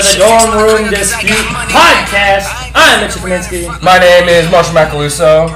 the Dorm Room Dispute Podcast. I'm Mitchell Kaminsky. My name is Marshall Macaluso,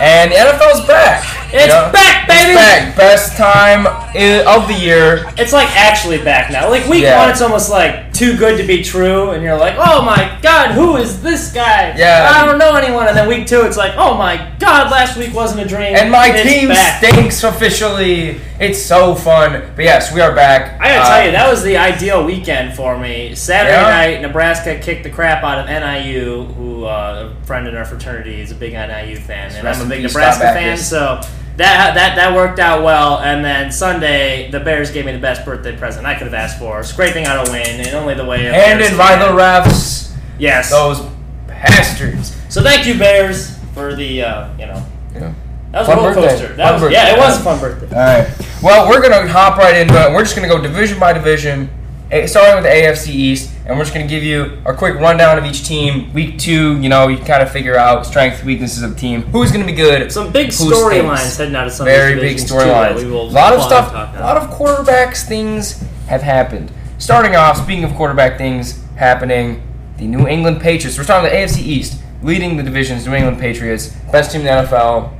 and the NFL's back. It's back, baby! It's back. Best time of the year. It's like actually back now. Like week Yeah. one, it's almost like too good to be true, and you're like, oh my god, who is this guy? Yeah. I don't know anyone. And then week two, it's like, oh my god, last week wasn't a dream. And my It's team back. stinks officially. It's so fun. But yes, we are back. I gotta Uh, tell you, that was the ideal weekend for me. Saturday Yeah? night, Nebraska kicked the crap out of NIU, who uh, a friend in our fraternity is a big NIU fan, and I'm a big Nebraska fan. So that that that worked out well. And then Sunday, the Bears gave me the best birthday present I could have asked for, scraping out a win in only the way Handed by the refs. yes. Those bastards. So thank you, Bears, for the uh, you know Yeah. that was Fun a roller birthday. coaster. That Fun was birthday. yeah, it was a fun birthday. All right. Well, we're gonna hop right into it. We're just gonna go division by division, eh, starting with the AFC East, and we're just gonna give you a quick rundown of each team. Week two, you know, you kind of figure out strengths, weaknesses of the team, who's gonna be good. Some big storylines heading out of some Very big divisions, too, that storylines. A lot of stuff. A lot of quarterbacks things have happened. Starting off, speaking of quarterback things happening, the New England Patriots. We're starting the AFC East, leading the divisions. New England Patriots, best team in the NFL,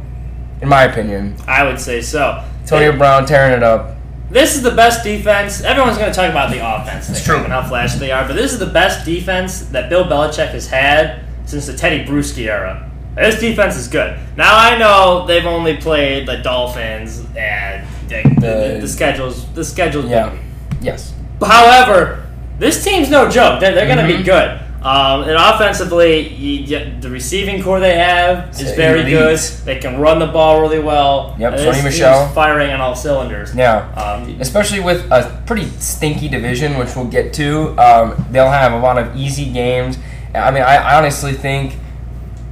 in my opinion. I would say so. Antonio Brown tearing it up. This is the best defense. Everyone's going to talk about the offense It's true. and how flashy they are, but this is the best defense that Bill Belichick has had since the Tedy Bruschi era. This defense is good. Now I know they've only played the Dolphins and the, the, The- schedules. The schedules. Yeah. Yes. However, this team's no joke. They're, they're going to be Mhm. good. Um, and offensively, you, the receiving core they have is very elite. good. They can run the ball really well. Yep, And Sony team's firing on all cylinders. Yeah. Um, Especially with a pretty stinky division, which we'll get to, um, they'll have a lot of easy games. I mean, I, I honestly think,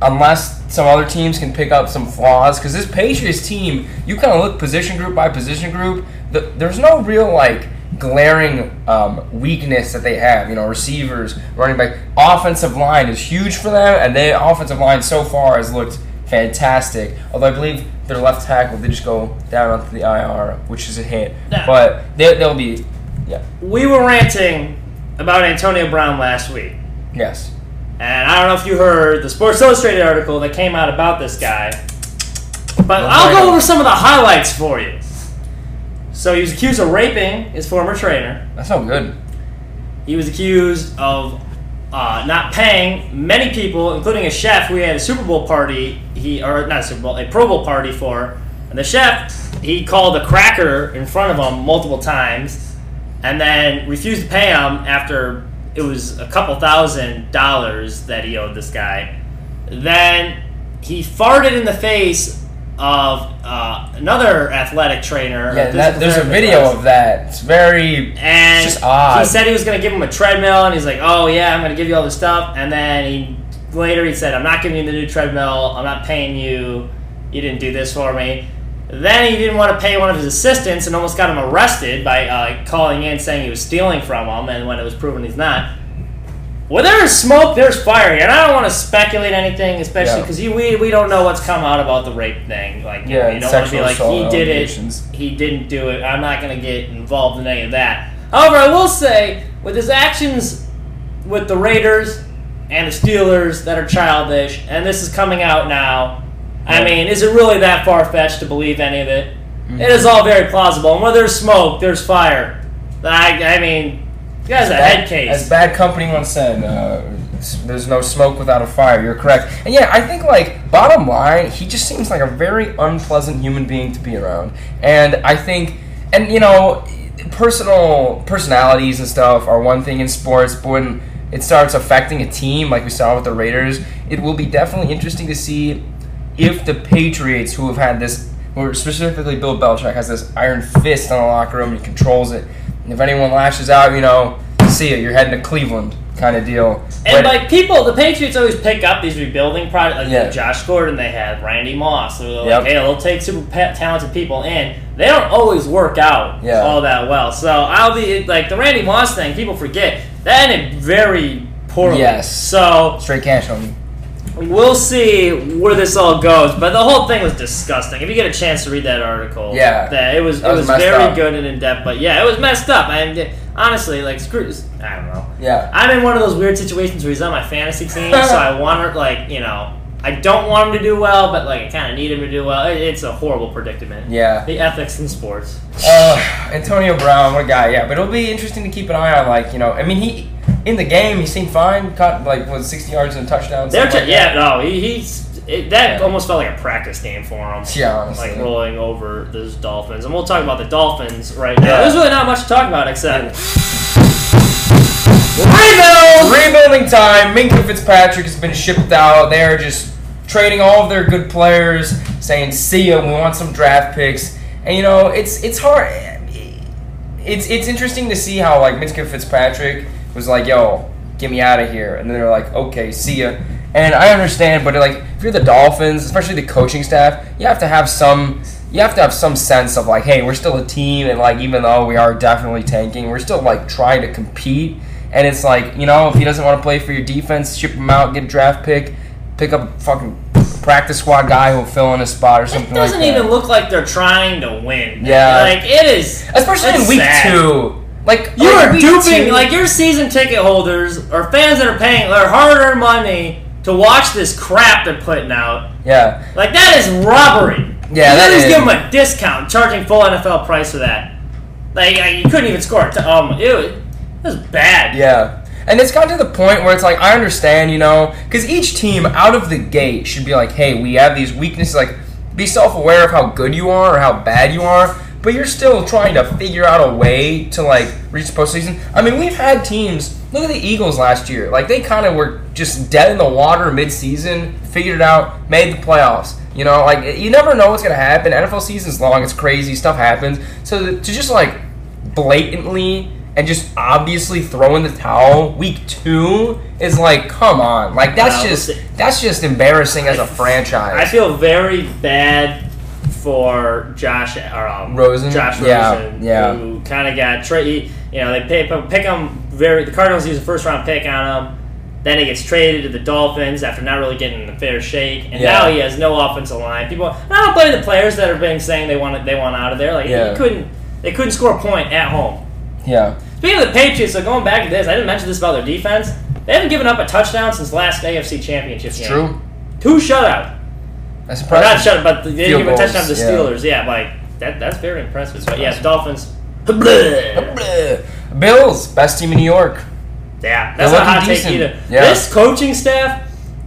unless some other teams can pick up some flaws, because this Patriots team, you kind of look position group by position group, the, there's no real like glaring um, weakness that they have. You know, receivers, running back, offensive line is huge for them, and their offensive line so far has looked fantastic. Although I believe their left tackle did just go down onto the IR, which is a hit. Yeah. But they, they'll be, yeah, we were ranting about Antonio Brown last week. yes. And I don't know if you heard the Sports Illustrated article that came out about this guy. But No, I'll go over some of the highlights for you. So he was accused of raping his former trainer. That's no good. He was accused of uh, not paying many people, including a chef who had a Super Bowl party. He or not a Super Bowl, a Pro Bowl party for. And the chef he called a cracker in front of him multiple times, and then refused to pay him after it was a couple thousand dollars that he owed this guy. Then he farted in the face of uh, another athletic trainer. Yeah, that, there's a video of that. It's very, And it's just odd. he said he was going to give him a treadmill, and he's like, "Oh yeah, I'm going to give you all this stuff." And then he later he said, "I'm not giving you the new treadmill. I'm not paying you. You didn't do this for me." Then he didn't want to pay one of his assistants, and almost got him arrested by uh, calling in saying he was stealing from him, and when it was proven he's not. Where there is smoke, there's fire, and I don't want to speculate anything, especially Yeah. because we we don't know what's come out about the rape thing. Like, you, Yeah, know, you don't want to be like he did it he didn't do it. I'm not going to get involved in any of that. However, I will say, with his actions with the Raiders and the Steelers that are childish, and this is coming out now, I mean, is it really that far fetched to believe any of it? Mm-hmm. It is all very plausible. And where there's smoke, there's fire. I, I mean, you guys a head case. As. Bad Company once said, uh, there's no smoke without a fire. You're correct. And yeah, I think, like, bottom line, he just seems like a very unpleasant human being to be around. And I think, and you know, personal personalities and stuff are one thing in sports, but when it starts affecting a team, like we saw with the Raiders, it will be definitely interesting to see if the Patriots, who have had this, or specifically Bill Belichick, has this iron fist on the locker room and he controls it. And if anyone lashes out, you know, see it, you're heading to Cleveland kind of deal. And But- like people, the Patriots always pick up these rebuilding projects. Like Yeah. Josh Gordon, they have Randy Moss. So they're like, Yep. hey, they'll take super talented people in. They don't always work out Yeah. all that well. So I'll be like the Randy Moss thing. People forget that ended very poorly. Yes. So straight cash on we'll see where this all goes. But the whole thing was disgusting. If you get a chance to read that article, Yeah. that it was That it was was, very up. good and in depth. But yeah, it was messed up. And honestly, like screw, I don't know. Yeah. I'm in one of those weird situations where he's on my fantasy team, so I want to like you know. I don't want him to do well, but like I kind of need him to do well. It's a horrible predicament. Yeah. The ethics in sports. Uh, Antonio Brown, what a guy, yeah. But it'll be interesting to keep an eye on, like, you know, I mean, he, in the game, he seemed fine, caught, like, was 60 yards and a touchdown. They're t- like yeah, no, he, he's it, that Yeah. almost felt like a practice game for him. Yeah, honestly. like rolling over those Dolphins, and we'll talk about the Dolphins right now. Yeah. There's really not much to talk about except Rebuild! Rebuilding time. Minkah Fitzpatrick has been shipped out. They're just trading all of their good players, saying, "See ya. We want some draft picks." And you know, it's it's hard. It's it's interesting to see how like Minkah Fitzpatrick was like, "Yo, get me out of here," and then they're like, "Okay, see ya." And I understand, but like if you're the Dolphins, especially the coaching staff, you have to have some. You have to have some sense of like, hey, we're still a team, and like even though we are definitely tanking, we're still like trying to compete. And it's like, you know, if he doesn't want to play for your defense, ship him out, get a draft pick, pick up a fucking practice squad guy who'll fill in a spot or something. it doesn't like even look like they're trying to win. Yeah. like it is, Especially in week sad. two. Like You are duping two- like your season ticket holders or fans that are paying their hard-earned money to watch this crap they're putting out. Yeah. Like that is robbery. Yeah, you that is. give them a discount, charging full NFL price for that. Like you couldn't even score. t- Um, it was, it was bad. Yeah. And it's gotten to the point where it's like, I understand, you know, because each team out of the gate should be like, hey, we have these weaknesses. Like, be self aware of how good you are or how bad you are, but you're still trying to figure out a way to, like, reach the postseason. I mean, we've had teams, look at the Eagles last year. Like, they kind of were just dead in the water midseason, figured it out, made the playoffs. You know, like, you never know what's going to happen. NFL season's long, it's crazy, stuff happens. So to just, like, blatantly and just obviously throw in the towel week two is like, come on, like that's Wow, just that's just embarrassing as a franchise. I feel very bad for Josh or um, Rosen? Josh Rosen, yeah. who kind of got tra- he- You know, they pick, pick him very. The Cardinals use a first round pick on him. Then he gets traded to the Dolphins after not really getting a fair shake, and Yeah. now he has no offensive line. People, and I don't blame the players that are being saying they want they want out of there. Like Yeah. he couldn't, they couldn't score a point at home. yeah, Speaking of the Patriots, so going back to this, I didn't mention this about their defense. They haven't given up a touchdown since last AFC Championship it's game. true. Two shutout. That's Or not impressive. shut, but they didn't give a touchdown to the Steelers. Yeah, like that. That's very impressive. But yeah, the Dolphins. Bills, best team in New York. Yeah, that's They're not a hot looking take either. Yeah. This coaching staff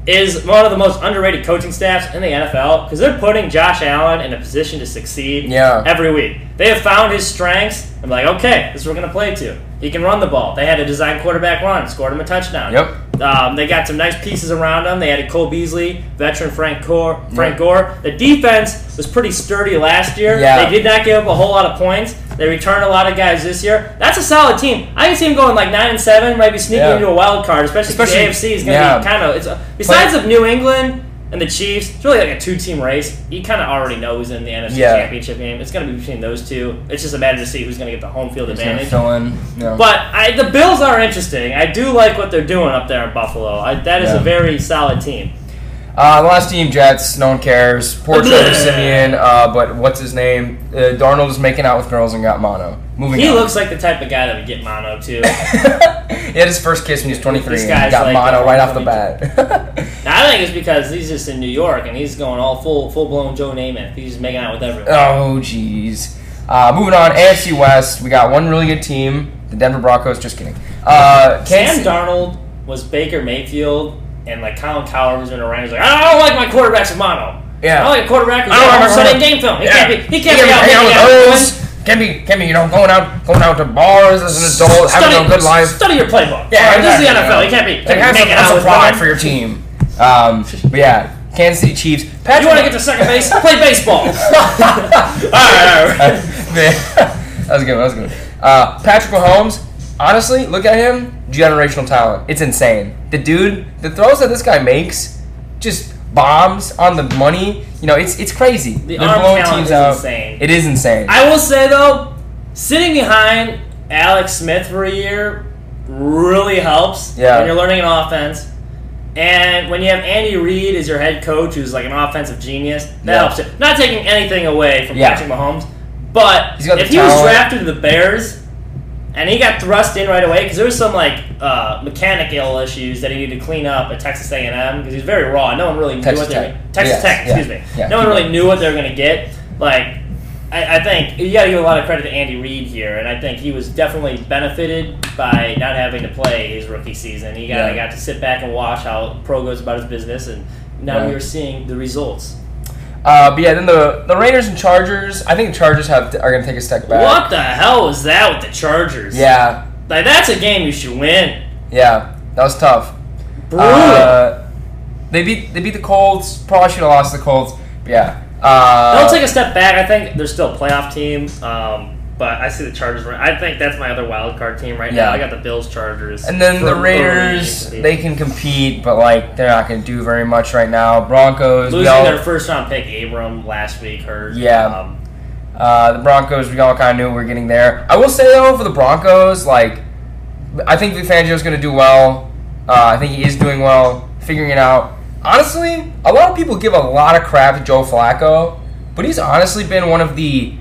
is one of the most underrated coaching staffs in the NFL because they're putting Josh Allen in a position to succeed Yeah. every week. They have found his strengths. I'm like, okay, this is what we're going to play to. He can run the ball. They had a design quarterback run, scored him a touchdown. Yep. Um, they got some nice pieces around them. They added Cole Beasley, veteran Frank Gore. Frank. Gore. The defense was pretty sturdy last year. Yeah. They did not give up a whole lot of points. They returned a lot of guys this year. That's a solid team. I can see them going like nine and seven, maybe sneaking Yeah. into a wild card, especially, Especially- because the AFC is going to yeah. be kind of. It's a, besides of New England and the Chiefs, it's really like a two-team race. You kind of already know who's in the NFC Yeah. Championship game. It's going to be between those two. It's just a matter to see who's going to get the home field advantage. fill in. Yeah. But I, the Bills are interesting. I do like what they're doing up there in Buffalo. I, that is Yeah. a very solid team. Uh, last team, Jets. No one cares. Poor Trevor Siemian. Uh, but what's his name? Uh, Darnold is making out with girls and got mono. Moving He on. looks like the type of guy that would get mono too. he had his first kiss when he was 23 This and he got like, mono right off the 22. bat. I think it's because he's just in New York and he's going all full full blown Joe Namath. He's just making out with everyone. oh, jeez. Uh, moving on, AFC West. We got one really good team, the Denver Broncos. Just kidding. Uh, Sam Darnold was Baker Mayfield, and like Colin Cowherd was in around. He's like, I don't like my quarterbacks with mono. Yeah. I don't like a quarterback who's on Sunday game film. He Yeah. can't be. He can't He be out hang out with making out with girls. Can't be, can't be, you know, going out, going out to bars as an adult, having a good life. Study your playbook. Yeah, right, this is the exactly, NFL. You can't be, Like, have some, have some with pride for your team. Um, but yeah, Kansas City Chiefs. You want to get to second base? Play baseball. all right, all right. that was good. That was good. Uh, Patrick Mahomes. Honestly, look at him. Generational talent. It's insane. The dude, the throws that this guy makes, just bombs on the money. You know, it's it's crazy. The They're arm blowing teams is out. insane. It is insane. I will say though, sitting behind Alex Smith for a year really helps Yeah. when you're learning an offense. And when you have Andy Reid as your head coach, who's like an offensive genius, that Yeah. helps. It. Not taking anything away from Yeah. Patrick Mahomes, but if he was drafted to the Bears and he got thrust in right away because there was some like uh, mechanical issues that he needed to clean up at Texas A&M because he's very raw. No one really knew Texas what they were Texas Yes, Tech, yeah, excuse me. yeah. No one really knew what they were going to get. Like, I, I think you got to give a lot of credit to Andy Reid here, and I think he was definitely benefited by not having to play his rookie season. He got Yeah. got to sit back and watch how pro goes about his business, and now Yeah. we are seeing the results. Uh, but yeah, then the the Raiders and Chargers. I think the Chargers have are going to take a step back. What the hell was that with the Chargers? Yeah, like that's a game you should win. yeah, that was tough. Brutal. Uh, they beat they beat the Colts. Probably should have lost the Colts. Yeah. Uh, They'll take a step back. I think they're still a playoff team, um, but I see the Chargers. run- I think that's my other wild card team right Yeah. now. I got the Bills, Chargers, and then the Raiders, they can compete, but like they're not going to do very much right now. Broncos, we losing all, their first round pick Abram last week hurt. Yeah. Um, Uh, the Broncos, we all kind of knew we were getting there. I will say though, for the Broncos, like I think Vic Fangio's going to do well. Uh, I think he is doing well, figuring it out. Honestly, a lot of people give a lot of crap to Joe Flacco, but he's honestly been one of the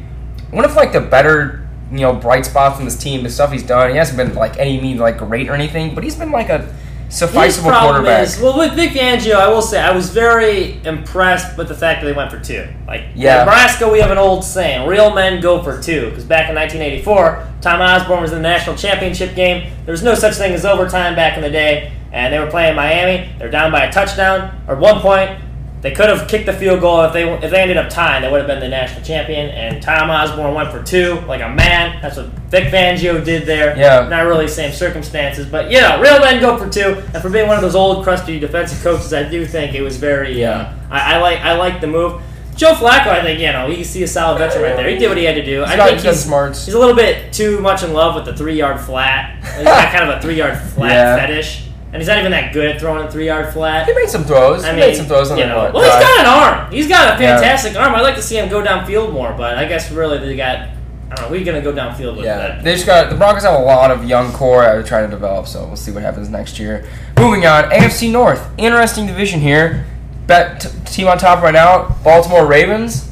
one of like the better you know bright spots in this team. The stuff he's done, he hasn't been like any mean like great or anything, but he's been like a sufficeable quarterback. is well with Vic Fangio. I will say I was very impressed with the fact that they went for two. Like Yeah. Nebraska, we have an old saying: "Real men go for two. Because back in 1984, Tom Osborne was in the national championship game. There was no such thing as overtime back in the day, and they were playing Miami. They're down by a touchdown or one point. They could have kicked the field goal if they if they ended up tying. They would have been the national champion. And Tom Osborne went for two, like a man. That's what Vic Fangio did there. Yeah. Not really the same circumstances, but you know, real men go for two. And for being one of those old, crusty defensive coaches, I do think it was very. Yeah. Uh, I, I like I like the move. Joe Flacco, I think you know you can see a solid veteran right there. He did what he had to do. He's I got- think he's smarts. He's a little bit too much in love with the three yard flat. He's got kind of a three yard flat Yeah. fetish, and he's not even that good at throwing a three yard flat. He made some throws. I he mean, made some throws on you the know, what, well, he's got an arm. He's got a Yeah. fantastic arm. I'd like to see him go downfield more, but I guess really they got. I don't know. We're gonna go downfield with Yeah, that. they just got the Broncos have a lot of young core that they're trying to develop, so we'll see what happens next year. Moving on, AFC North, interesting division here. Bet t- team on top right now, Baltimore Ravens.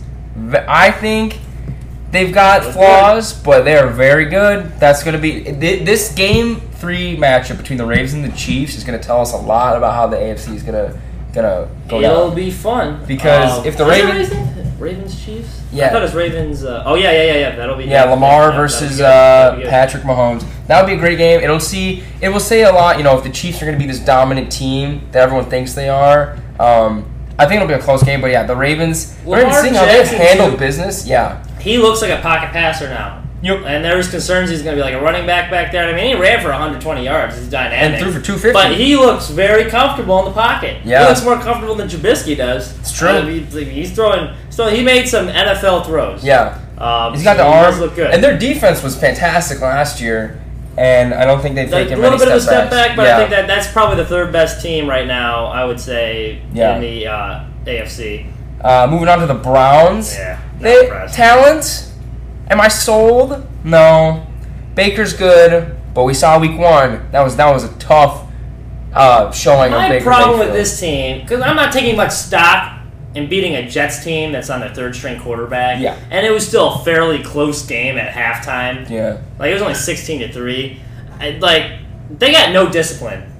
I think they've got Look flaws, but they are very good. That's going to be this game three matchup between the Ravens and the Chiefs is going to tell us a lot about how the AFC is going to gonna go It'll down. be fun Because Um, if the Ravens- Ravens, Ravens Chiefs, Yeah. I thought it was Ravens. Uh, oh yeah, yeah, yeah, yeah. That'll be Yeah, Lamar that'll versus uh. Patrick Mahomes. That would be a great game. It'll see. It will say a lot. You know, if the Chiefs are going to be this dominant team that everyone thinks they are. Um, I think it'll be a close game. But yeah, the Ravens. The Lamar Ravens seeing how they've Jackson, handled too. business. Yeah. He looks like a pocket passer now. Yep. And there was concerns he's going to be like a running back back there. I mean, he ran for 120 yards. He's dynamic. And threw for 250. But he looks very comfortable in the pocket. Yeah. He looks more comfortable than Trubisky does. It's true. He- he's throwing. So he made some NFL throws. Yeah. Um, He's got the he does arm. Look good. And their defense was fantastic last year. And I don't think they've Like, taken a little many bit of a step backs. back, but yeah. I think that that's probably the third best team right now. I would say Yeah. in the uh, AFC. Uh, moving on to the Browns. Yeah, They talent. Am I sold? No. Baker's good, but we saw week one. That was that was a tough uh, showing of My Baker problem with this team, because I'm not taking much stock in beating a Jets team that's on their third string quarterback. Yeah. And it was still a fairly close game at halftime. Yeah. Like it was only 16 to three. I, like they got no discipline.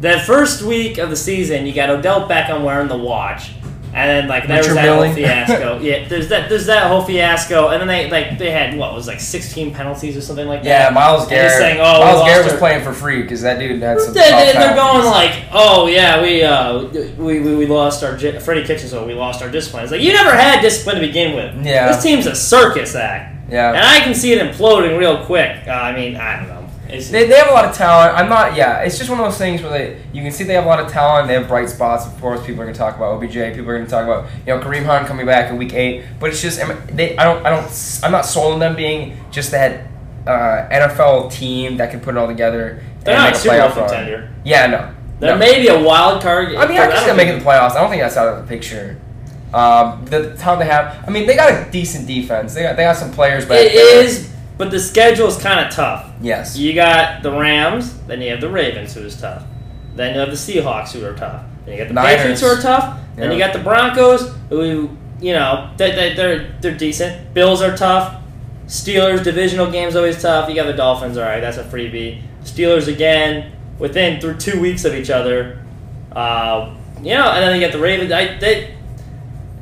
That first week of the season, you got Odell Beckham wearing the watch, and then like there was Richard that whole fiasco. yeah, there's that there's that whole fiasco, and then they like they had what was like 16 penalties or something like that. Yeah. Myles Garrett. saying, oh, Myles Garrett was our- playing for free because that dude had some. They, are going like, oh yeah, we uh, we, we, we lost our Freddie Kitchens, so we lost our discipline. It's like you never had discipline to begin with. Yeah. this team's a circus act, Yeah, and. I can see it imploding real quick. Uh, I mean, I don't know. It's, They, they have a lot of talent. I'm not. Yeah, it's just one of those things where they you can see they have a lot of talent. They have bright spots. Of course, people are going to talk about OBJ. People are going to talk about you know Kareem Hunt coming back in week eight. But it's just they. I don't. I don't. I'm not sold on them being just that uh, NFL team that can put it all together. they're and not make a playoff contender. Yeah, no. There no. may be a wild card. I mean, I guess they're making the playoffs. I don't think that's out of the picture. Um, the talent they have. I mean, they got a decent defense. They got they got some players but it is, but the schedule is kind of tough. Yes. You got the Rams, then you have the Ravens, who is tough. Then you have the Seahawks who are tough. Then you got the Niners. Patriots who are tough. Then you got the Broncos who, you know, they, they, they're they're decent. Bills are tough. Steelers divisional games always tough. You got the Dolphins. All right, that's a freebie. Steelers again within through two weeks of each other. Uh, you know, and then you got the Ravens. I, they,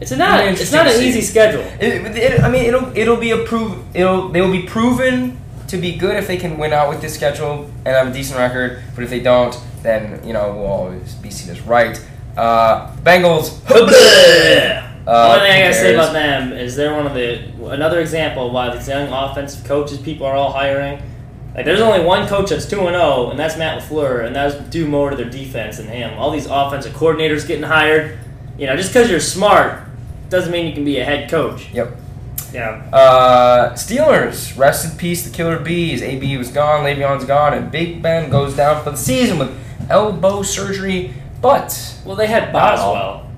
it's not it's not an interesting easy schedule. It, it, I mean, it'll it'll be a prove. It'll they will be proven to be good if they can win out with this schedule and have a decent record. But if they don't, then you know we'll always be seen as right. Uh, Bengals. Uh, One thing I gotta say about them is they're one of the another example of why these young offensive coaches people are all hiring. Like there's only one coach that's two and zero, and that's Matt LaFleur, and that's due more to their defense than him. All these offensive coordinators getting hired, you know, just because you're smart doesn't mean you can be a head coach. Yep. Yeah, Uh, Steelers, rest in peace, the Killer Bees. AB was gone, Le'Veon's gone, and Big Ben goes down for the season with elbow surgery. But well they had Boswell,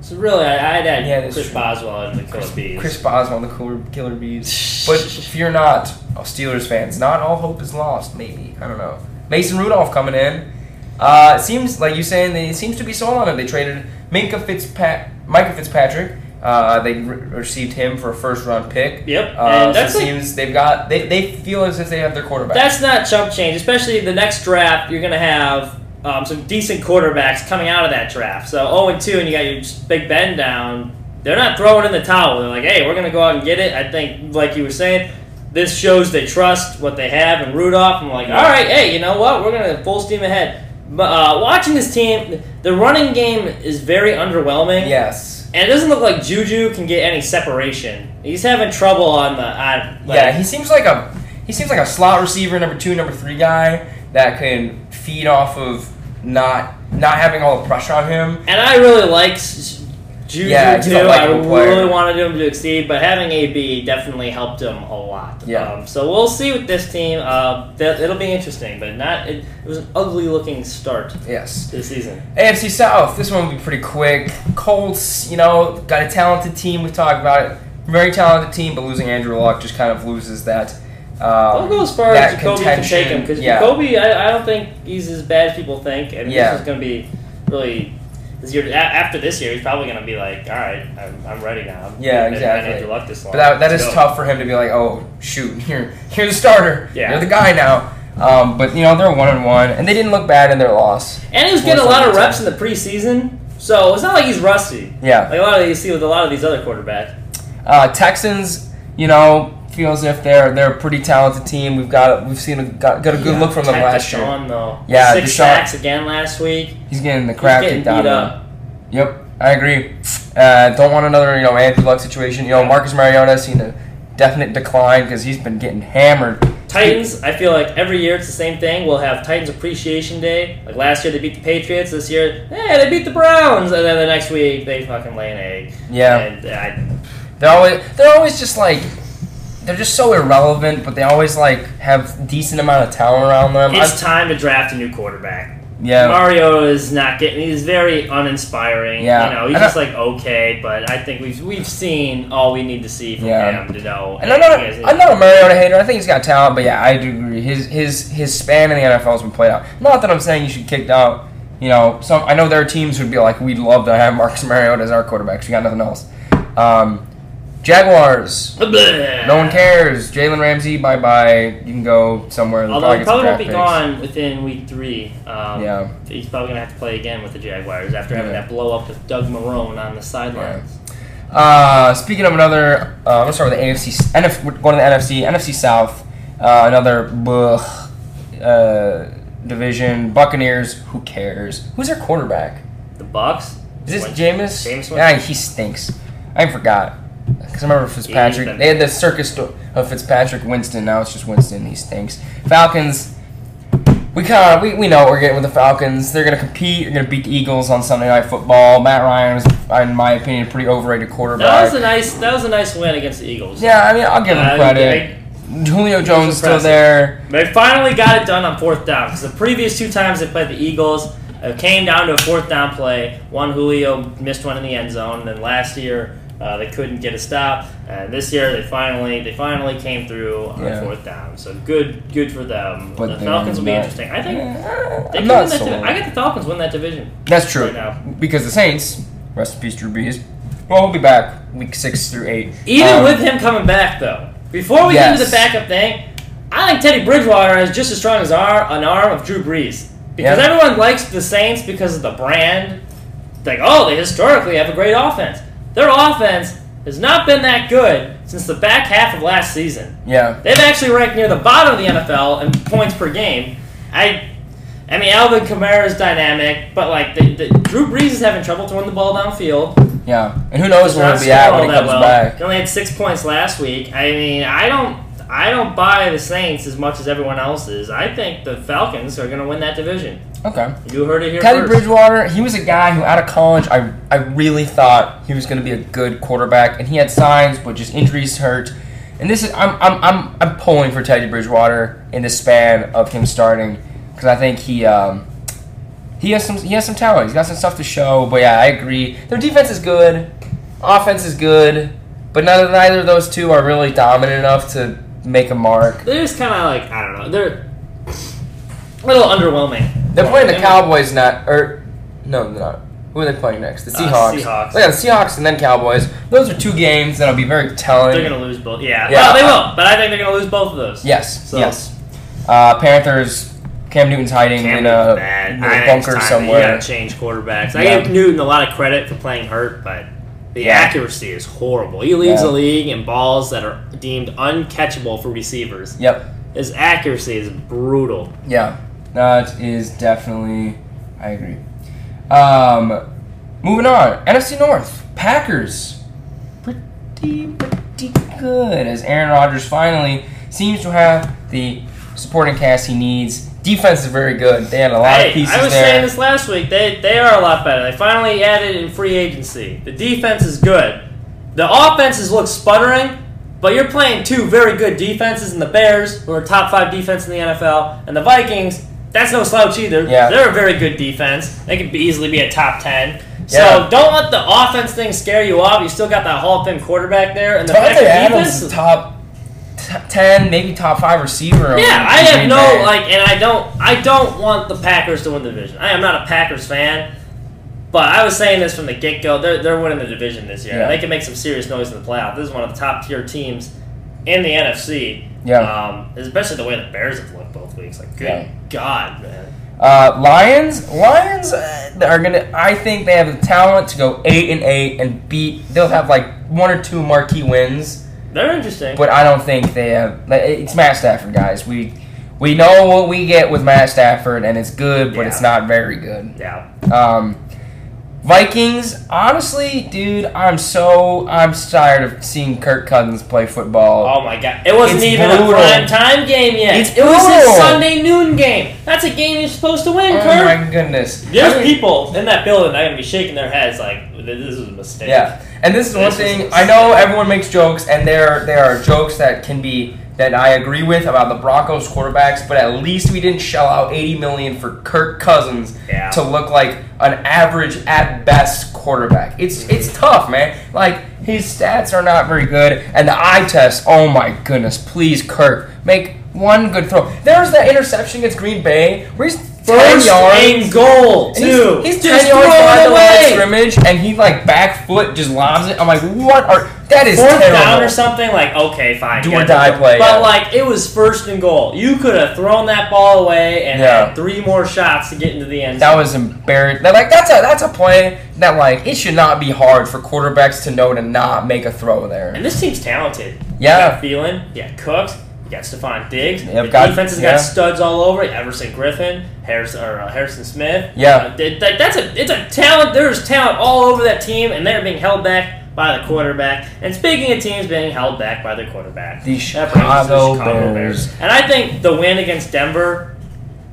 so really I, I'd had Yeah, Chris true. Boswell and the Killer Bees. Chris Boswell, the Killer, Killer Bees. But if you're not oh, Steelers fans, not all hope is lost. Maybe I don't know. Mason Rudolph coming in. Uh, it seems like you saying they it seems to be sold on him. They traded Minkah Fitzpat, Micah Fitzpatrick. Uh, they re- received him for a first round pick. Yep, Uh, and so that's it like- seems they've got they, they feel as if they have their quarterback. That's not chump change, especially the next draft. You're going to have um, some decent quarterbacks coming out of that draft. So 0 and 2, and you got your Big Ben down. They're not throwing in the towel. They're like, hey, we're going to go out and get it. I think, like you were saying, this shows they trust what they have and Rudolph. I'm like, all right, hey, you know what? We're going to full steam ahead. But uh, watching this team, the running game is very underwhelming. yes. And it doesn't look like Juju can get any separation. He's having trouble on the. Like, yeah, he seems like a he seems like a slot receiver, number two, number three guy that can feed off of not not having all the pressure on him. And I really like Juju Yeah, too. a I really wanted him to exceed, but having AB definitely helped him a lot. Yeah. Um, so we'll see with this team. Uh, that, it'll be interesting, but not. It, it was an ugly looking start Yes. to the season. AFC South. This one will be pretty quick. Colts, you know, got a talented team. We talked about it. Very talented team, but losing Andrew Luck just kind of loses that. Um, I'll go as far as Jacoby can take him because yeah. Jacoby, I, I don't think he's as bad as people think, and Yeah. this is going to be really. Year, a- after this year, he's probably going to be like, "All right, I'm, I'm ready now." Yeah, I've been- exactly. I've had luck this long. But that, that go." tough for him to be like, oh shoot, you're you're the starter. Yeah. You're the guy now. Um, but you know they're one and one, and they didn't look bad in their loss. And he was getting a lot of reps in the preseason, so it's not like he's rusty. Yeah. Like a lot of you see with a lot of these other quarterbacks. Uh, Texans, you know, feel as if they're they're a pretty talented team. We've got we've seen a, got, got a good look from them Tech last year. Deshaun, though. Yeah, Six Deshaun- sacks again last week. He's getting the He's crap getting kicked out beat of him. Yep, I agree. Uh, don't want another you know Andrew Luck situation. You know Marcus Mariota has seen a definite decline because he's been getting hammered. Titans, I feel like every year it's the same thing. We'll have Titans Appreciation Day. Like last year they beat the Patriots. This year, hey, they beat the Browns. And then the next week they fucking lay an egg. Yeah. And I, They're always they're always just like they're just so irrelevant, but they always like have decent amount of talent around them. it's I- time to draft a new quarterback. yeah, Mario is not getting. He's very uninspiring. Yeah. you know, he's And just I- like okay, but I think we've we've seen all we need to see from Yeah. him to know. And I'm not, a, I'm not a Mariota hater. I think he's got talent, but yeah, I do agree. His his his span in the NFL has been played out. Not that I'm saying you should kick out. You know, some I know there are teams who'd be like, we'd love to have Marcus Mariota as our quarterback. we got nothing else. Um, Jaguars. Blah. No one cares. Jalen Ramsey, bye bye. You can go somewhere. Although he probably won't be picks. gone within week three. Um, Yeah. He's probably going to have to play again with the Jaguars after having Yeah. that blow up with Doug Marone on the sidelines. Uh, speaking of another, uh, I'm gonna start with the AFC. NF, we're going to the NFC. NFC South. Uh, another blech, uh, division. Buccaneers. Who cares? Who's their quarterback? The Bucks. Is this Jameis? Jameis Yeah, he stinks. I forgot. Because I remember Fitzpatrick. They had the circus of Fitzpatrick Winston. Now it's just Winston. He stinks. Falcons. We kind of we, we know what we're getting with the Falcons. They're gonna compete. They're gonna beat the Eagles on Sunday Night Football. Matt Ryan is, in my opinion, a pretty overrated quarterback. That was a nice. That was a nice win against the Eagles. Yeah, I mean, I'll give him Uh, credit. Julio Jones still there. They finally got it done on fourth down because the previous two times they played the Eagles, it came down to a fourth down play. One Julio missed one in the end zone, and then last year Uh, they couldn't get a stop, and this year they finally they finally came through on Yeah. fourth down. So good good for them. But the Falcons will be not- interesting. I think Eh, they not win that. I get the Falcons win that division. That's true. right now. Because the Saints, rest in peace, Drew Brees. Well, he'll be back week six through eight. Even Um, with him coming back, though, before we get into the backup thing, I think Teddy Bridgewater has just as strong as ar- an arm of Drew Brees. Because Yeah. everyone likes the Saints because of the brand. Like, oh, they historically have a great offense. Their offense has not been that good since the back half of last season. yeah, They've actually ranked near the bottom of the NFL in points per game. I, I mean, Alvin Kamara is dynamic, but like the, the, Drew Brees is having trouble throwing the ball downfield. yeah. And who knows where he'll be at when he comes well. back. He only had six points last week. I mean, I don't, I don't buy the Saints as much as everyone else is. I think the Falcons are going to win that division. Okay. You heard it here Teddy first. Bridgewater, he was a guy who out of college, I, I really thought he was going to be a good quarterback, and he had signs, but just injuries hurt. And this is I'm I'm I'm, I'm pulling for Teddy Bridgewater in the span of him starting because I think he um, he has some he has some talent. He's got some stuff to show. But yeah, I agree. Their defense is good, offense is good, but neither neither of those two are really dominant enough to make a mark. They're just kind of like I don't know. They're a little underwhelming. They're playing the Cowboys not or no, they're not. Who are they playing next? The Uh, Seahawks. Seahawks. Oh, yeah, the Seahawks and then Cowboys. Those are two games that'll be very telling. They're going to lose both. Yeah. Yeah. Well, they will, but I think they're going to lose both of those. yes, So- yes. Uh, Panthers. Cam Newton's hiding Cam in a, Newton's in I a bunker somewhere. You got to change quarterbacks. I Yeah. give Newton a lot of credit for playing hurt, but the Yeah. accuracy is horrible. He leads the league in balls that are deemed uncatchable for receivers. Yep. His accuracy is brutal. Yeah. That is definitely. I agree. Um, moving on. NFC North. Packers. Pretty, pretty good. As Aaron Rodgers finally seems to have the supporting cast he needs. Defense is very good. They had a lot Hey, of pieces I was there. saying this last week. They they are a lot better. They finally added in free agency. The defense is good. The offenses look sputtering, but you're playing two very good defenses in the Bears, who are top five defense in the NFL, and the Vikings. That's no slouch either. Yeah. They're a very good defense. They could be easily be a top ten. So Yeah. don't let the offense thing scare you off. You still got that Hall of Fame quarterback there, and the Davante Adams defense is top ten, maybe top five receiver. Yeah, I have no Bay. like, and I don't, I don't want the Packers to win the division. I am not a Packers fan, but I was saying this from the get go. They're they're winning the division this year. Yeah. They can make some serious noise in the playoff. This is one of the top tier teams in the NFC. Yeah. um, especially the way the Bears have looked both weeks. Like, good Yeah. God, man. Uh, Lions, Lions uh, are gonna. I think they have the talent to go eight and eight and beat. They'll have like one or two marquee wins, They're interesting. but I don't think they have. It's Matt Stafford, guys. We we know what we get with Matt Stafford, and it's good, but Yeah. it's not very good. yeah, Um, Vikings, honestly, dude, I'm so I'm tired of seeing Kirk Cousins play football. Oh my God! It wasn't It's even brutal. a prime time game yet. It's it was a. Sunday noon game. That's a game you're supposed to win, Oh Kurt. my goodness! There's I mean- people in that building that are gonna be shaking their heads like this is a mistake. Yeah, and this is one This is thing. I know everyone makes jokes, and there there are jokes that can be that I agree with about the Broncos quarterbacks, but at least we didn't shell out eighty million for Kirk Cousins Yeah. to look like an average at best quarterback. It's mm-hmm. it's tough, man. Like his stats are not very good, and the eye test. Oh my goodness! Please, Kirk, make one good throw. There's that interception against Green Bay where he's First yards. and goal And too. He's, he's just ten yards throw behind it the line away. scrimmage, and he like back foot just lobs it. I'm like, what are that is Fourth terrible. down or something, like okay, fine. Do you or got die the- play, But yeah. like it was first and goal. You could have thrown that ball away and Yeah. had three more shots to get into the end. That zone. was embarrassing. Like that's a that's a play that like it should not be hard for quarterbacks to know to not make a throw there. And this team's talented. Yeah. You got Thielen, you Cooks, you got Stefon Diggs. They've the got- defense has yeah. got studs all over it. Everson Griffen, Harrison or uh, Harrison Smith. Yeah. Uh, th- th- that's a it's a talent. There's talent all over that team, and they're being held back by the quarterback. And speaking of teams being held back by their quarterback, The us the Chicago Bears. And I think the win against Denver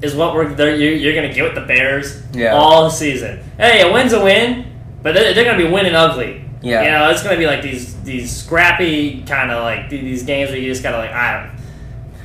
is what we're you're, you're going to get with the Bears Yeah. all season. Hey, a win's a win, but they're, they're going to be winning ugly. Yeah. You know, it's going to be like these these scrappy kind of like these games where you just got to like I don't.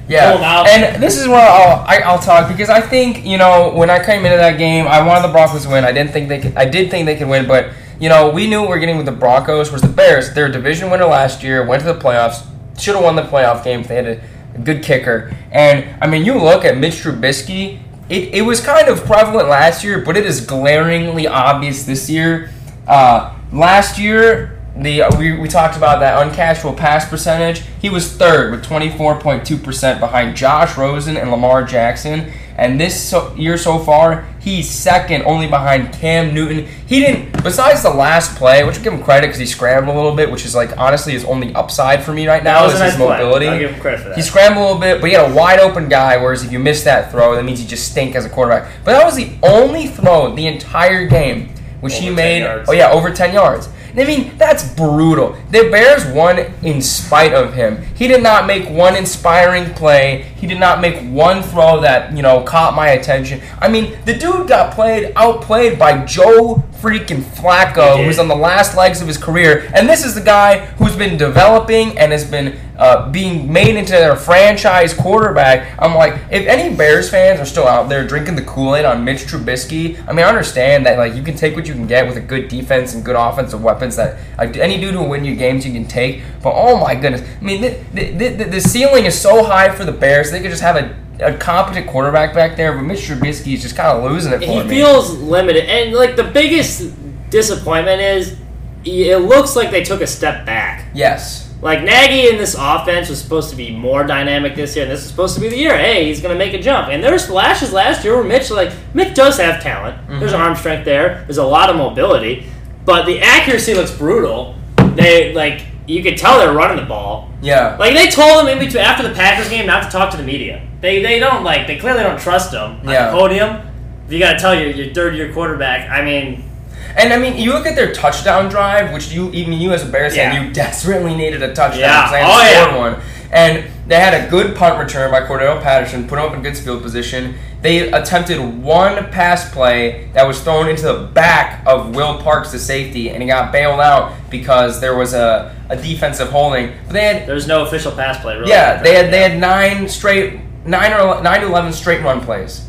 Yeah, and this is where I'll I, I'll talk because I think you know when I came into that game, I wanted the Broncos to win. I didn't think they could. I did think they could win, but you know, we knew what we were getting with the Broncos. Was the Bears? They're a division winner last year. Went to the playoffs. Should have won the playoff game if they had a, a good kicker. And I mean, you look at Mitch Trubisky. It, it was kind of prevalent last year, but it is glaringly obvious this year. Uh, last year, the uh, we, we talked about that uncatchable pass percentage. He was third with 24.2% behind Josh Rosen and Lamar Jackson. And this so, year so far, he's second only behind Cam Newton. He didn't, besides the last play, which I give him credit because he scrambled a little bit, which is like honestly his only upside for me right now is his nice play. mobility. I'll give him credit for that. He scrambled a little bit, but he had a wide open guy. Whereas if you miss that throw, that means you just stink as a quarterback. But that was the only throw the entire game which he Over 10 made. yards. Oh yeah, over ten yards. I mean, that's brutal. The Bears won in spite of him. He did not make one inspiring play. He did not make one throw that, you know, caught my attention. I mean, the dude got played, outplayed by Joe freaking Flacco, who's on the last legs of his career. And this is the guy who's been developing and has been uh, being made into their franchise quarterback. I'm like, if any Bears fans are still out there drinking the Kool Aid on Mitch Trubisky, I mean, I understand that like you can take what you can get with a good defense and good offensive weapons that like, any dude who will win you games you can take. But oh my goodness, I mean, the, the, the, the ceiling is so high for the Bears. They could just have a a competent quarterback back there, but Mitch Trubisky is just kind of losing it for he me. feels limited, and like the biggest disappointment is, it looks like they took a step back. yes. Like Nagy in this offense was supposed to be more dynamic this year, and this is supposed to be the year. Hey, he's going to make a jump. And there was flashes last year where Mitch, like Mitch, does have talent. There's Mm-hmm. arm strength there. There's a lot of mobility, but the accuracy looks brutal. They like you could tell they're running the ball. Yeah. Like they told him in between after the Packers game not to talk to the media. They they don't like they clearly don't trust him on Yeah. the podium. If you got to tell your your third year quarterback, I mean, And I mean, you look at their touchdown drive, which you even you as a Bears fan, Yeah. you desperately needed a touchdown Yeah. because they Oh, hadn't yeah. scored one. And they had a good punt return by Cordarrelle Patterson, put him up in good field position. They attempted one pass play that was thrown into the back of Will Parks, the safety, and he got bailed out because there was a, a defensive holding. But they had there's no official pass play. Really yeah, they had they had nine straight nine or nine to eleven straight run plays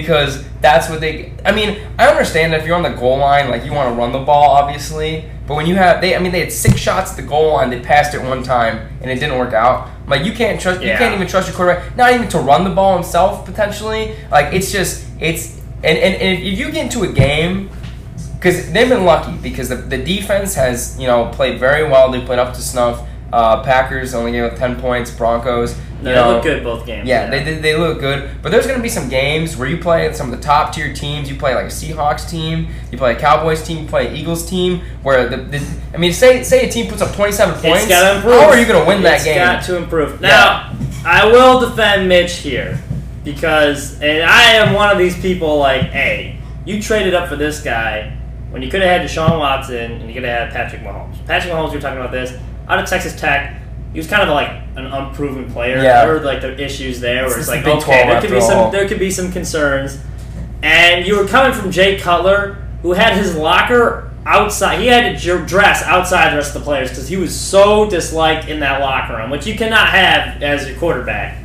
because that's what they. I mean, I understand if you're on the goal line, like you want to run the ball, obviously. But when you have they, I mean, they had six shots at the goal line. They passed it one time and it didn't work out. Like you can't trust. You can't even trust your quarterback. Not even to run the ball himself potentially. Like it's just it's and and, and if you get into a game. Because they've been lucky because the, the defense has you know played very well. They played up to snuff. Uh, Packers only gave up ten points. Broncos, you They look good both games. yeah, they, they, they look good. But there's going to be some games where you play some of the top tier teams. You play like a Seahawks team, you play a Cowboys team, you play an Eagles team. Where the, the I mean, say say a team puts up 27 points. It's got to improve. How are you going to win that It's game? got to improve. Now, I will defend Mitch here because, and I am one of these people like, hey, you traded up for this guy when you could have had Deshaun Watson and you could have had Patrick Mahomes. Patrick Mahomes, you're talking about this out of Texas Tech. He was kind of like an unproven player. Yeah. There were like the issues there where It's it's, like okay, there could be after some there could be some concerns. And you were coming from Jay Cutler, who had his locker outside. He had to dress outside the rest of the players because he was so disliked in that locker room, which you cannot have as your quarterback.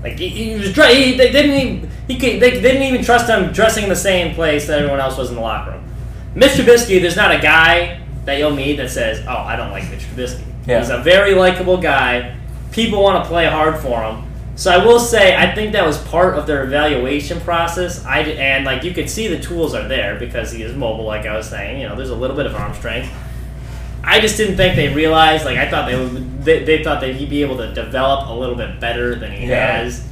Like he, he was, he, they didn't even he could, they didn't even trust him dressing in the same place that everyone else was in the locker room. Mitch Trubisky, there's not a guy that you'll meet that says, "Oh, I don't like Mitch Trubisky." Yeah. He's a very likable guy. People want to play hard for him. So I will say, I think that was part of their evaluation process. I and like you could see the tools are there because he is mobile. Like I was saying, you know, there's a little bit of arm strength. I just didn't think they realized. Like I thought they would, they, they thought that he'd be able to develop a little bit better than he Yeah. has,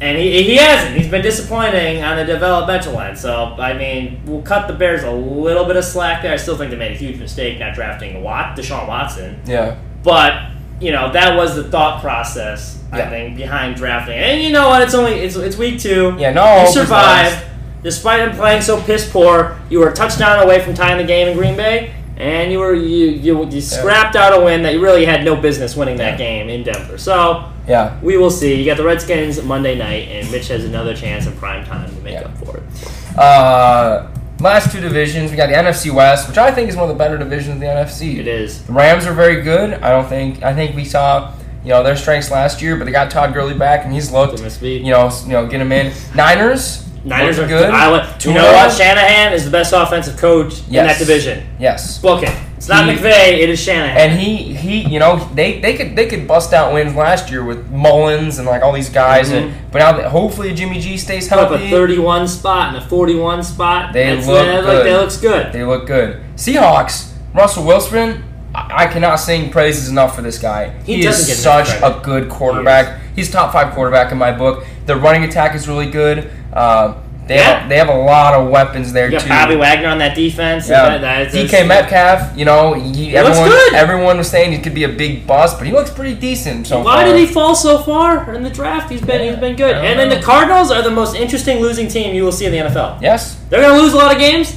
and he, he hasn't. He's been disappointing on the developmental end. So I mean, we'll cut the Bears a little bit of slack there. I still think they made a huge mistake not drafting Watt, Deshaun Watson. Yeah, But you know that was the thought process I Yeah. think behind drafting. And you know what? It's only it's, it's week two. yeah. No, you survived despite him playing so piss poor. You were a touchdown away from tying the game in Green Bay, and you were you you, you scrapped out a win that you really had no business winning that game in Denver. So Yeah, we will see. You got the Redskins Monday night, and Mitch has another chance in prime time to make Yeah. up for it. uh, last two divisions. We got the NFC West, which I think is one of the better divisions of the NFC. It is. The Rams are very good. I don't think. I think we saw you know their strengths last year, but they got Todd Gurley back, and he's looked you know, you know, get him in. Niners, Niners are good. I, you know what? Shanahan is the best offensive coach in that division. Yes. Book it. It's not He- McVay. It is Shanahan. And he, he, you know, they, they could they could bust out wins last year with Mullens and like all these guys, Mhm. and but now that hopefully Jimmy G stays put up a healthy, 31 spot and a 41 spot. They That's- look good. that looks good. they look good. Seahawks, Russell Wilson, I, I cannot sing praises enough for this guy. He He, doesn't is get such a good quarterback. He's top five quarterback in my book. The running attack is really good. Uh, they Yeah. have they have a lot of weapons there You got too. Bobby Wagner on that defense. Yeah, That- DK Metcalf, you know, he, He looks everyone good. everyone was saying he could be a big bust, but he looks pretty decent so Why far. did he fall so far in the draft? He's been he's been good. And then the Cardinals are the most interesting losing team you will see in the NFL. Yes, They're gonna lose a lot of games,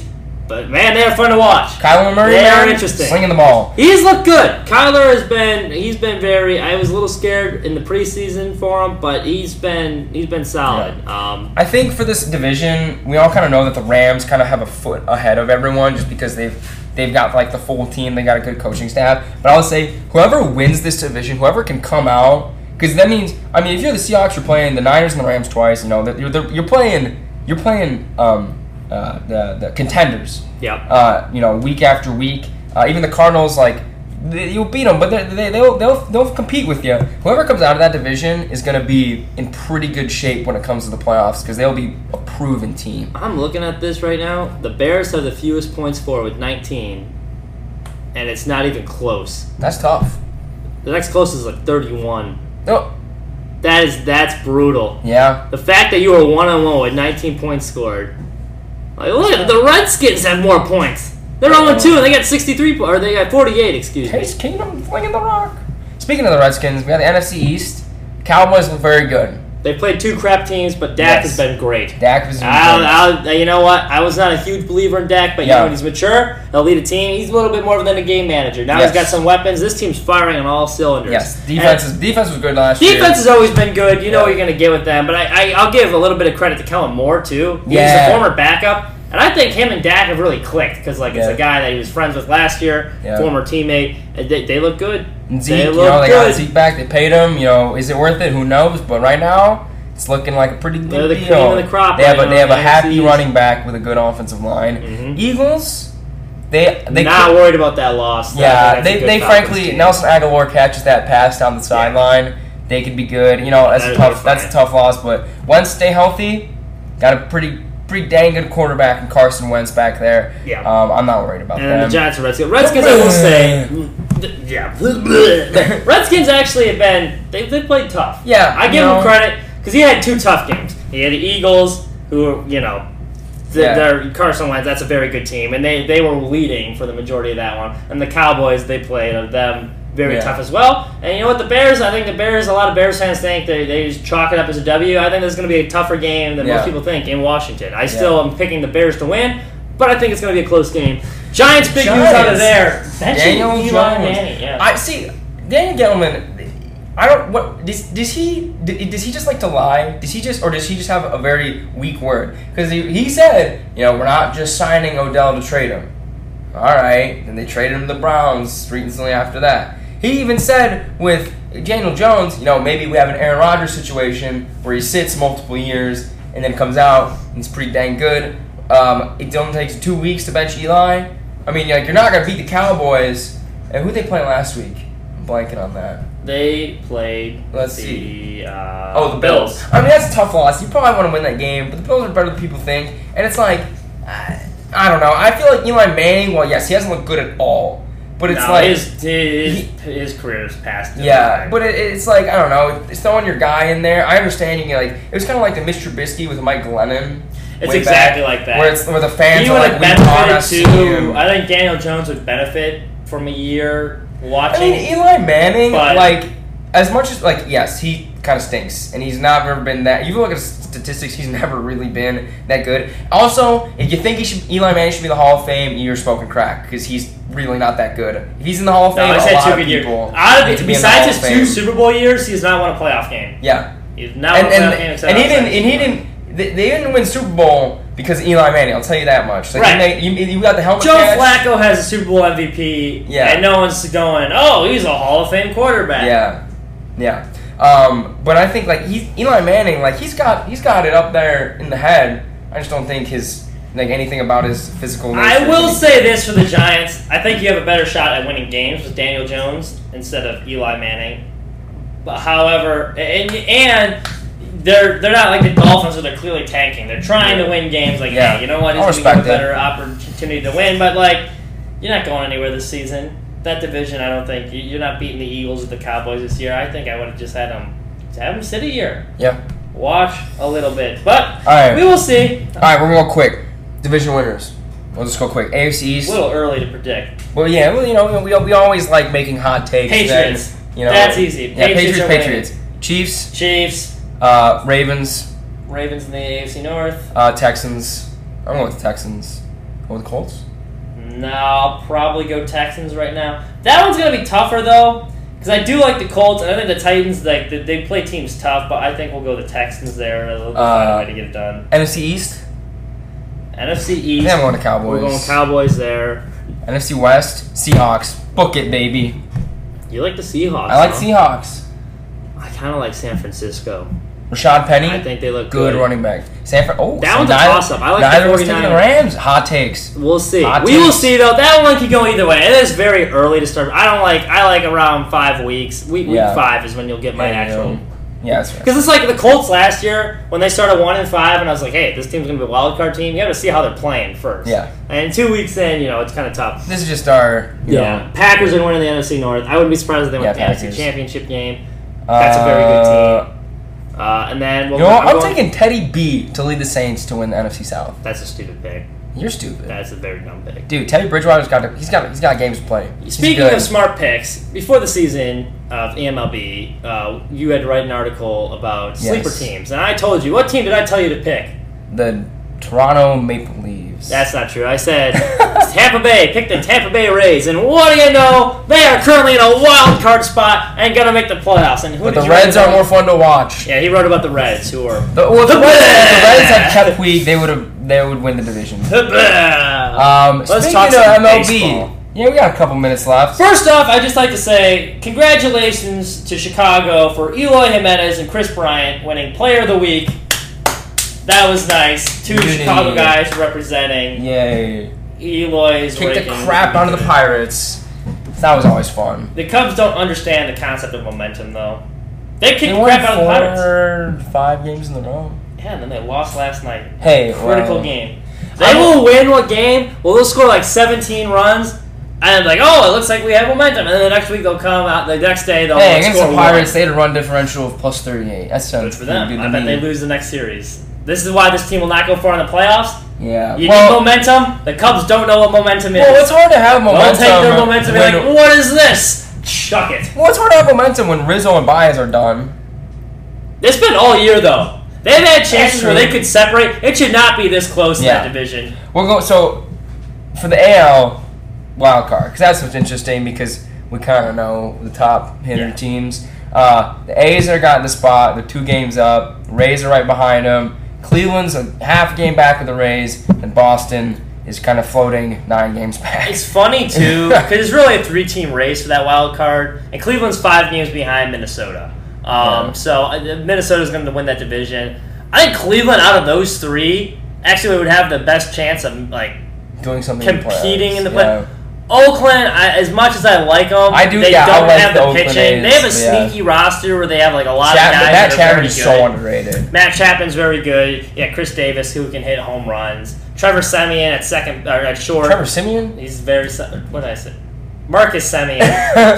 but man, they're fun to watch. Kyler Murray, They are interesting. slinging the ball. He's looked good. Kyler has been he's been very. I was a little scared in the preseason for him, but he's been he's been solid. Um, I think for this division, we all kind of know that the Rams kind of have a foot ahead of everyone just because they've they've got like the full team, they got a good coaching staff. But I would say whoever wins this division, whoever can come out, because that means I mean if you're the Seahawks, you're playing the Niners and the Rams twice. You know that you're the, you're playing you're playing um, uh, the the contenders. yeah. Uh, you know week after week. Uh, even the Cardinals like. they- You'll beat them, but they, they, they'll, they'll, they'll compete with you. Whoever comes out of that division is going to be in pretty good shape when it comes to the playoffs because they'll be a proven team. I'm looking at this right now. The Bears have the fewest points for with 19, and it's not even close. That's tough. The next closest is like 31. Oh, That is that's brutal. yeah. The fact that you were one on one with 19 points scored. Like, look, the Redskins have more points. They're 0 2 and they got 63 po- or they got 48. Excuse me. Case Keenum flinging the rock. Speaking of the Redskins, we got the NFC East. Cowboys look very good. They played two crap teams, but Dak Yes. has been great. Dak was I'll, I'll, uh, you know what? I was not a huge believer in Dak, but you know when he's mature, he'll lead a team. He's a little bit more than a game manager. Now Yes. he's got some weapons. This team's firing on all cylinders. yes. Defense is defense was good last And year. defense has always been good. You know Yeah. what you're going to get with them. But I, I, I'll give a little bit of credit to Kellen Moore too. He's Yeah. a former backup, and I think him and Dak have really clicked because like it's Yeah. a guy that he was friends with last year, Yeah. former teammate. and They, they look good. And they Zeke, you look know, they good. got Zeke back. They paid him. You know, is it worth it? Who knows? But right now, it's looking like a pretty big They're the deal. cream of the crop They have right a they have a happy running back with a good offensive line. Mhm. Eagles, they they not could- worried about that loss. I Yeah, they, they frankly team. Nelson Agholor catches that pass down the sideline. They could be good. You know, that's a tough that's a tough loss. But Wentz stay healthy. Got a pretty pretty dang good quarterback and Carson Wentz back there. Yeah. Um, I'm not worried about And them. the Giants and Redskins. Redskins, I will say, yeah. Redskins actually have been they they played tough. Yeah, I give you him credit because he had two tough games. He had the Eagles, who were, you know, the, Yeah. their Carson Wentz. That's a very good team, and they they were leading for the majority of that one. And the Cowboys, they played of them very Yeah. tough as well. And you know what, the Bears. I think the Bears. A lot of Bears fans think they they just chalk it up as a W. I think this is going to be a tougher game than Yeah. most people think in Washington. I still am picking the Bears to win. But I think it's going to be a close game. Giants big news out of there. Benching Daniel Eli Jones. Manning, yeah. I see Daniel Gettleman. I don't what does, does he does he just like to lie? Does he just or does he just have a very weak word? Because he, he said you know we're not just signing Odell to trade him. All right, then they traded him to the Browns recently after that. He even said with Daniel Jones, you know maybe we have an Aaron Rodgers situation where he sits multiple years and then comes out and he's pretty dang good. Um, it only takes two weeks to bench Eli. I mean, like you're not gonna beat the Cowboys. And who they play last week? I'm blanking on that. They played. Let's the, see. Uh, Oh, the Bills. I mean, that's a tough loss. You probably want to win that game, but the Bills are better than people think. And it's like, I, I don't know. I feel like Eli Manning. Well, yes, he hasn't looked good at all, but it's no, like, his, his, his career's past. him. yeah, but it, it's like I don't know. It's throwing your guy in there. I understand you. Can, like it was kind of like the Mr. Trubisky with Mike Glennon. It's exactly back, like that. Where it's where the fans he are like, we want to benefited see too. I think Daniel Jones would benefit from a year watching. I mean, Eli Manning, But- like, as much as, like, yes, he kind of stinks, and he's not ever been that. You look at statistics, he's never really been that good. Also, if you think he should, Eli Manning should be in the Hall of Fame, you're smoking crack, because he's really not that good. If he's in the Hall of no, Fame, I a lot two of people Out of to the, be in the besides his two Super Bowl years, he's not won a playoff game. Yeah. He's not And, and, game. and he didn't, and he didn't, they, they didn't win Super Bowl because Eli Manning, I'll tell you that much. Like, Right. you, you, you got the helmet Joe catch. Flacco has a Super Bowl MVP, Yeah. and no one's going, "Oh, he's a Hall of Fame quarterback." Yeah, yeah. Um, but I think like Eli Manning, like he's got he's got it up there in the head I just don't think his like anything about his physical. I will say this for the Giants. I think you have a better shot at winning games with Daniel Jones instead of Eli Manning. But however, and, and they're they're not like the Dolphins where they're clearly tanking. They're trying to win games. Like, Yeah. hey, you know what? I'll gonna give a it. better opportunity to win. But like, you're not going anywhere this season. That division, I don't think you- you're not beating the Eagles or the Cowboys this year. I think I would have just had them to have them sit a year, Yeah. watch a little bit. But All right. we will see. All right, we're gonna go quick. Division winners. We'll just go quick. AFC A little early to predict. Well, yeah. Well, you know, we, we always like making hot takes. Patriots. then, you know, That's easy. Yeah, Patriots Patriots. Patriots. Chiefs. Chiefs, Uh, Ravens. Ravens in the AFC North. Uh, Texans. I'm going with the Texans. Go with the Colts. No, I'll probably go Texans right now. That one's gonna be tougher though, because I do like the Colts, and I think the Titans like they, they play teams tough, but I think we'll go the Texans there. and They'll find a uh, way to get it done. NFC East. NFC I East, think I'm going to we're going Cowboys there. NFC West. Seahawks. Book it, baby. You like the Seahawks? I like huh? Seahawks. I kind of like San Francisco. Rashad Penny. I think they look good good. running back. San Fran. Oh, That so one's a toss-up. I like neither the was taking the Rams. Hot takes. We'll see. Hot we will see though. That one could go either way. It is very early to start. I don't like. I like around five weeks. Week, week Yeah. five is when you'll get my Yeah, actual. yeah. Yeah, that's right. Because it's like the Colts last year when they started one and five, and I was like, "Hey, this team's gonna be a wild card team. You got to see how they're playing first. Yeah. And two weeks in, you know, it's kind of tough. This is just our. You Yeah. Packers are winning the NFC North. I wouldn't be surprised if they went Yeah, the NFC Championship game. Know, That's a very good uh, team. Uh, and then we'll You know what? I'm I'm going- taking Teddy B to lead the Saints to win the NFC South. That's a stupid pick. You're stupid, That's a very dumb pick. dude. Teddy Bridgewater's got to, he's got he's got games to play. Speaking of smart picks, before the season of EMLB, uh, you had to write an article about Yes. sleeper teams, and I told you what team did I tell you to pick? the Toronto Maple Leaves. That's not true. I said Tampa Bay. Pick the Tampa Bay Rays, and what do you know? They are currently in a wild card spot and gonna make the playoffs. And who but the Reds are more fun to watch. Yeah, he wrote about the Reds, who are. The, well, the, The Reds, if the Reds had kept Puig, they would have they would win the division. Um, Let's talk some MLB, baseball. yeah, we got a couple minutes left. First off, I'd just like to say congratulations to Chicago for Eloy Jimenez and Kris Bryant winning Player of the Week. That was nice. Two Unity. Chicago guys representing Yay! Eloy's Kick the crap out of the Pirates. That was always fun. The Cubs don't understand the concept of momentum, though. They kicked They the crap out of the Pirates. four, five games in a row. Yeah, and then they lost last night. Hey, Critical well, game. They will win what game? Well, they'll score like 17 runs, and like, oh, it looks like we have momentum. And then the next week they'll come out. The next day they'll Hey, against score the one. Pirates, they had a run differential of plus 38. That's sounds Good for them. good I bet me. they lose the next series. This is why this team will not go far in the playoffs. Yeah. You well, need momentum. The Cubs don't know what momentum is. well, it's hard to have momentum. They'll take their momentum and be like, what is this? Chuck it. well, it's hard to have momentum when Rizzo and Baez are done. It's been all year though. They've had chances where they could separate. It should not be this close Yeah. in that division. We'll go. So for the AL wild card, because that's what's interesting because we kind of know the top hitter Yeah. teams. Uh, the A's are got the spot. They're two games up. Rays are right behind them. Cleveland's a half game back of the Rays, and Boston is kind of floating nine games back. It's funny too because it's really a three-team race for that wild card, and Cleveland's five games behind Minnesota. Um, Yeah. So uh, Minnesota's going to win that division. I think Cleveland, out of those three, actually would have the best chance of like Doing something competing in the play. play. Oakland, I, as much as I like them, I do- They yeah, don't like have the Oakland pitching. They have a yeah. sneaky roster where they have like a lot Chap- of guys. Matt that are Chapman is so underrated. Matt Chapman's very good. Yeah, Chris Davis who can hit home runs. Trevor Siemian at second or at short. Trevor Siemian. He's very. What did I say? Marcus Semien.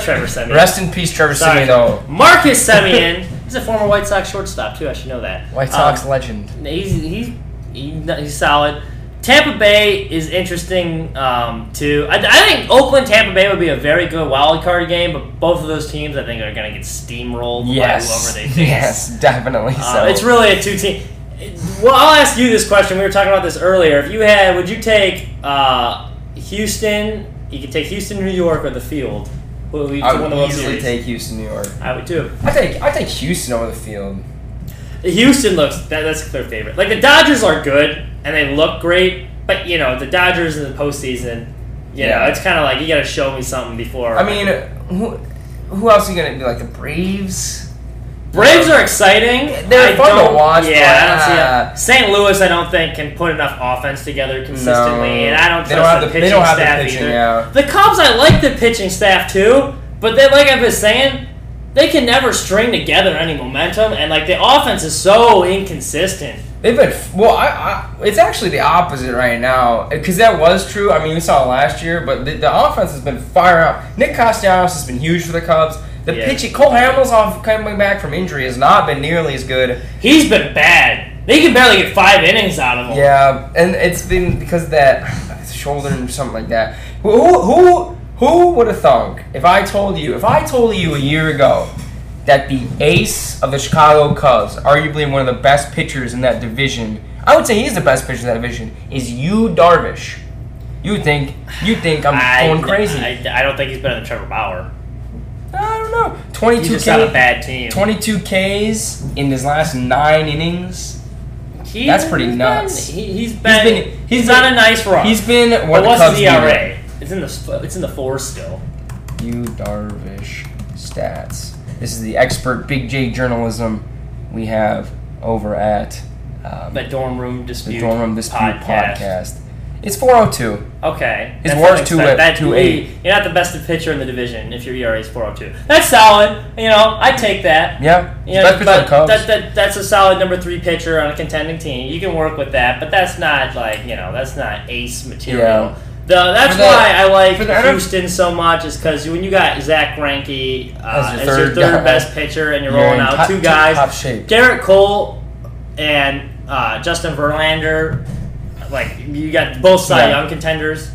Trevor Siemian. Rest in peace, Trevor Sorry. Siemian. Though Marcus Semien. He's a former White Sox shortstop too. I should know that. White Sox Um, legend. He's he's he, he's solid. Tampa Bay is interesting um, too. I, I think Oakland Tampa Bay would be a very good wild card game, but both of those teams I think are going to get steamrolled by Yes. whoever they face. Yes, definitely. Uh, so it's really a two team. Well, I'll ask you this question. We were talking about this earlier. If you had, would you take uh, Houston? You could take Houston, New York, or the field. You I would easily take Houston, New York. I would too. I take I take Houston over the field. Houston looks that, that's a clear favorite. Like the Dodgers are good and they look great, but you know the Dodgers in the postseason, you know Yeah. it's kind of like you got to show me something before. I mean, who who else are you gonna be like the Braves? Braves are exciting. They're I fun to watch, Yeah, but, I don't see ah. St. Louis, I don't think can put enough offense together consistently, and I don't They trust the, pitching have the staff pitching, either. yeah. The Cubs, I like the pitching staff too, but they, like I've been saying, they can never string together any momentum, and like the offense is so inconsistent. They've been well. I, I it's actually the opposite right now because that was true. I mean, we saw it last year, but the, the offense has been firing up. Nick Castellanos has been huge for the Cubs. The Yeah. pitching, Cole Hamels off coming back from injury has not been nearly as good. He's been bad. They can barely get five innings out of him. Yeah, and it's been because of that shoulder and something like that. Who who who would have thunk if I told you if I told you a year ago that the ace of the Chicago Cubs, arguably one of the best pitchers in that division, I would say he's the best pitcher in that division, is Yu Darvish. You think you think I'm I, going crazy. I, I don't think he's better than Trevor Bauer. I don't know. He's 22 just on a bad team. 22 Ks in his last nine innings. He- That's pretty nuts. Been, he, he's been. been- he's he's on been- a nice run. He's been what But the what's Cubs his. ERA? It's in the it's in the fours still. Yu Darvish stats. This is the expert Big J journalism we have over at um, That dorm room dispute. the. Dorm Room Dispute podcast. podcast. It's 402. Okay. His That's worst two at that- 2.8. You're not the best pitcher in the division if your ERA is 402. That's solid. You know, I take that. Yeah, You know, best but Cubs. that, that, that's a solid number three pitcher on a contending team. You can work with that, but that's not like you know that's not ace material. Yeah. The, that's the- why I like Houston so much is because when you got Zack Greinke uh, As your as, your third third guy. best pitcher and you're, You're rolling out top- two guys, top shape. Gerrit Cole and uh, Justin Verlander, like you got both Cy Yeah. Young contenders.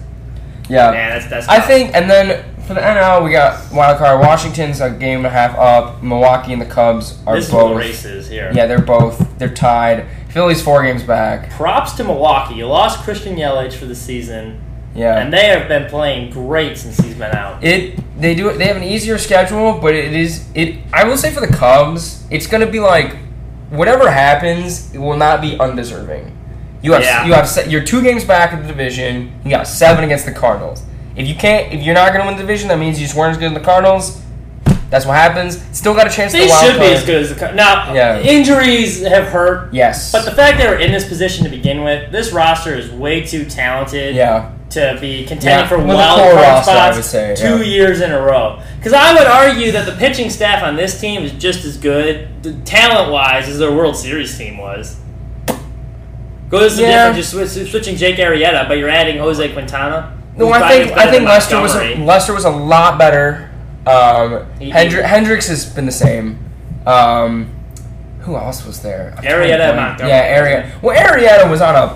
yeah, Man, that's that's. I think, and then for the NL, we got wild card. Washington's a game and a half up. Milwaukee and the Cubs are this is where the both. race is here. Yeah, they're both. They're tied. Philly's four games back. Props to Milwaukee. You lost Christian Yelich for the season. Yeah. And they have been playing great since he's been out. It they do. They have an easier schedule, but it is it. I will say for the Cubs, it's gonna be like whatever happens, it will not be undeserving. You have Yeah. you have you're two games back in the division. You got seven against the Cardinals. If you can't, if you're not gonna win the division, that means you just weren't as good as the Cardinals. That's what happens. Still got a chance They to the should be as good as the Cubs. Now, Yeah. injuries have hurt, Yes. but the fact they were in this position to begin with, this roster is way too talented yeah. To be contending Yeah, for wild card spots say, two yeah. years in a row. Because I would argue that the pitching staff on this team is just as good, talent wise, as their World Series team was. Go this is Yeah. different, just switch, switching Jake Arrieta, but you're adding Jose Quintana. No, I think I think Lester was a, Lester was a lot better. Um, He- Hendri- Hendricks has been the same. Um, who else was there? I'm trying to Arrieta. Montgomery. Yeah, Arrieta. Well, Arrieta was on a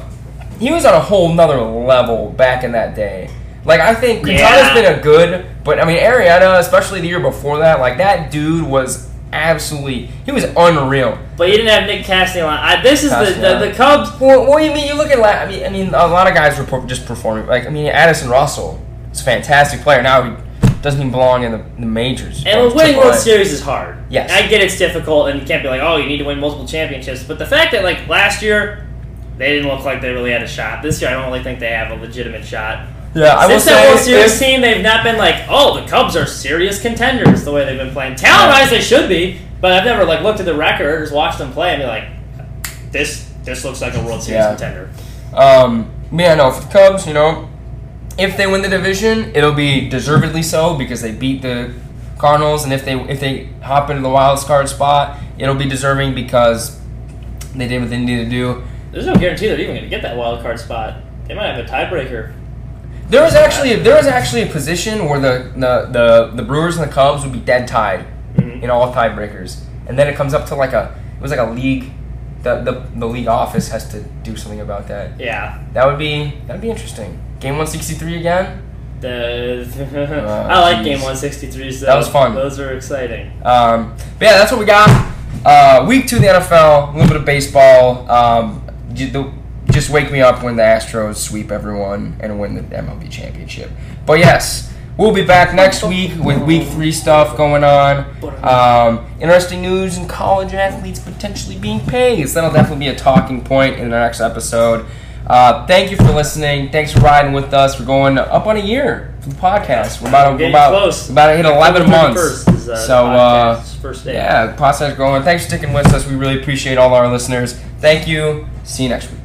he was on a whole nother level back in that day. Like I think Quintana's Yeah. been a good, but I mean Arrieta, especially the year before that, like that dude was absolutely he was unreal. But you didn't have Nick Castellanos. I, this is the, the the Cubs. Well, what do you mean? You look at la- I mean, I mean, a lot of guys were just performing. Like I mean, Addison Russell is a fantastic player. Now he doesn't even belong in the, the majors. And winning World Series is hard. Yes. I get it's difficult, and you can't be like, oh, you need to win multiple championships. But the fact that like last year, they didn't look like they really had a shot. This year, I don't really think they have a legitimate shot. Yeah, I will Since that World Series team, they've not been like, oh, the Cubs are serious contenders the way they've been playing. Talent wise, they should be, but I've never like looked at the record or just watched them play and be like, this this looks like a World Series Yeah. contender. Um, yeah, no, for the Cubs, you know, if they win the division, it'll be deservedly so because they beat the Cardinals, and if they if they hop into the wild card spot, it'll be deserving because they did what they needed to do. There's no guarantee they're even going to get that wild card spot. They might have a tiebreaker. There was actually there was actually a position where the the, the, the Brewers and the Cubs would be dead tied Mhm. in all tiebreakers, and then it comes up to like a it was like a league. The, the, the league office has to do something about that. Yeah. That would be that'd be interesting. Game one sixty three again. The Ah, I like jeez. Game 163. So That was fun. Those are exciting. Um, but yeah, that's what we got. Uh, week two of the NFL, a little bit of baseball. Um, just wake me up when the Astros sweep everyone and win the MLB championship. But yes, we'll be back next week with week three stuff going on. Um, interesting news and college athletes potentially being paid. So that'll definitely be a talking point in the next episode. Uh, thank you for listening. Thanks for riding with us. We're going up on a year for the podcast. We're about, We're about, close. about to hit 11 months. 31st is, uh, so, uh, first day. yeah, the podcast growing. Thanks for sticking with us. We really appreciate all our listeners. Thank you. See you next week.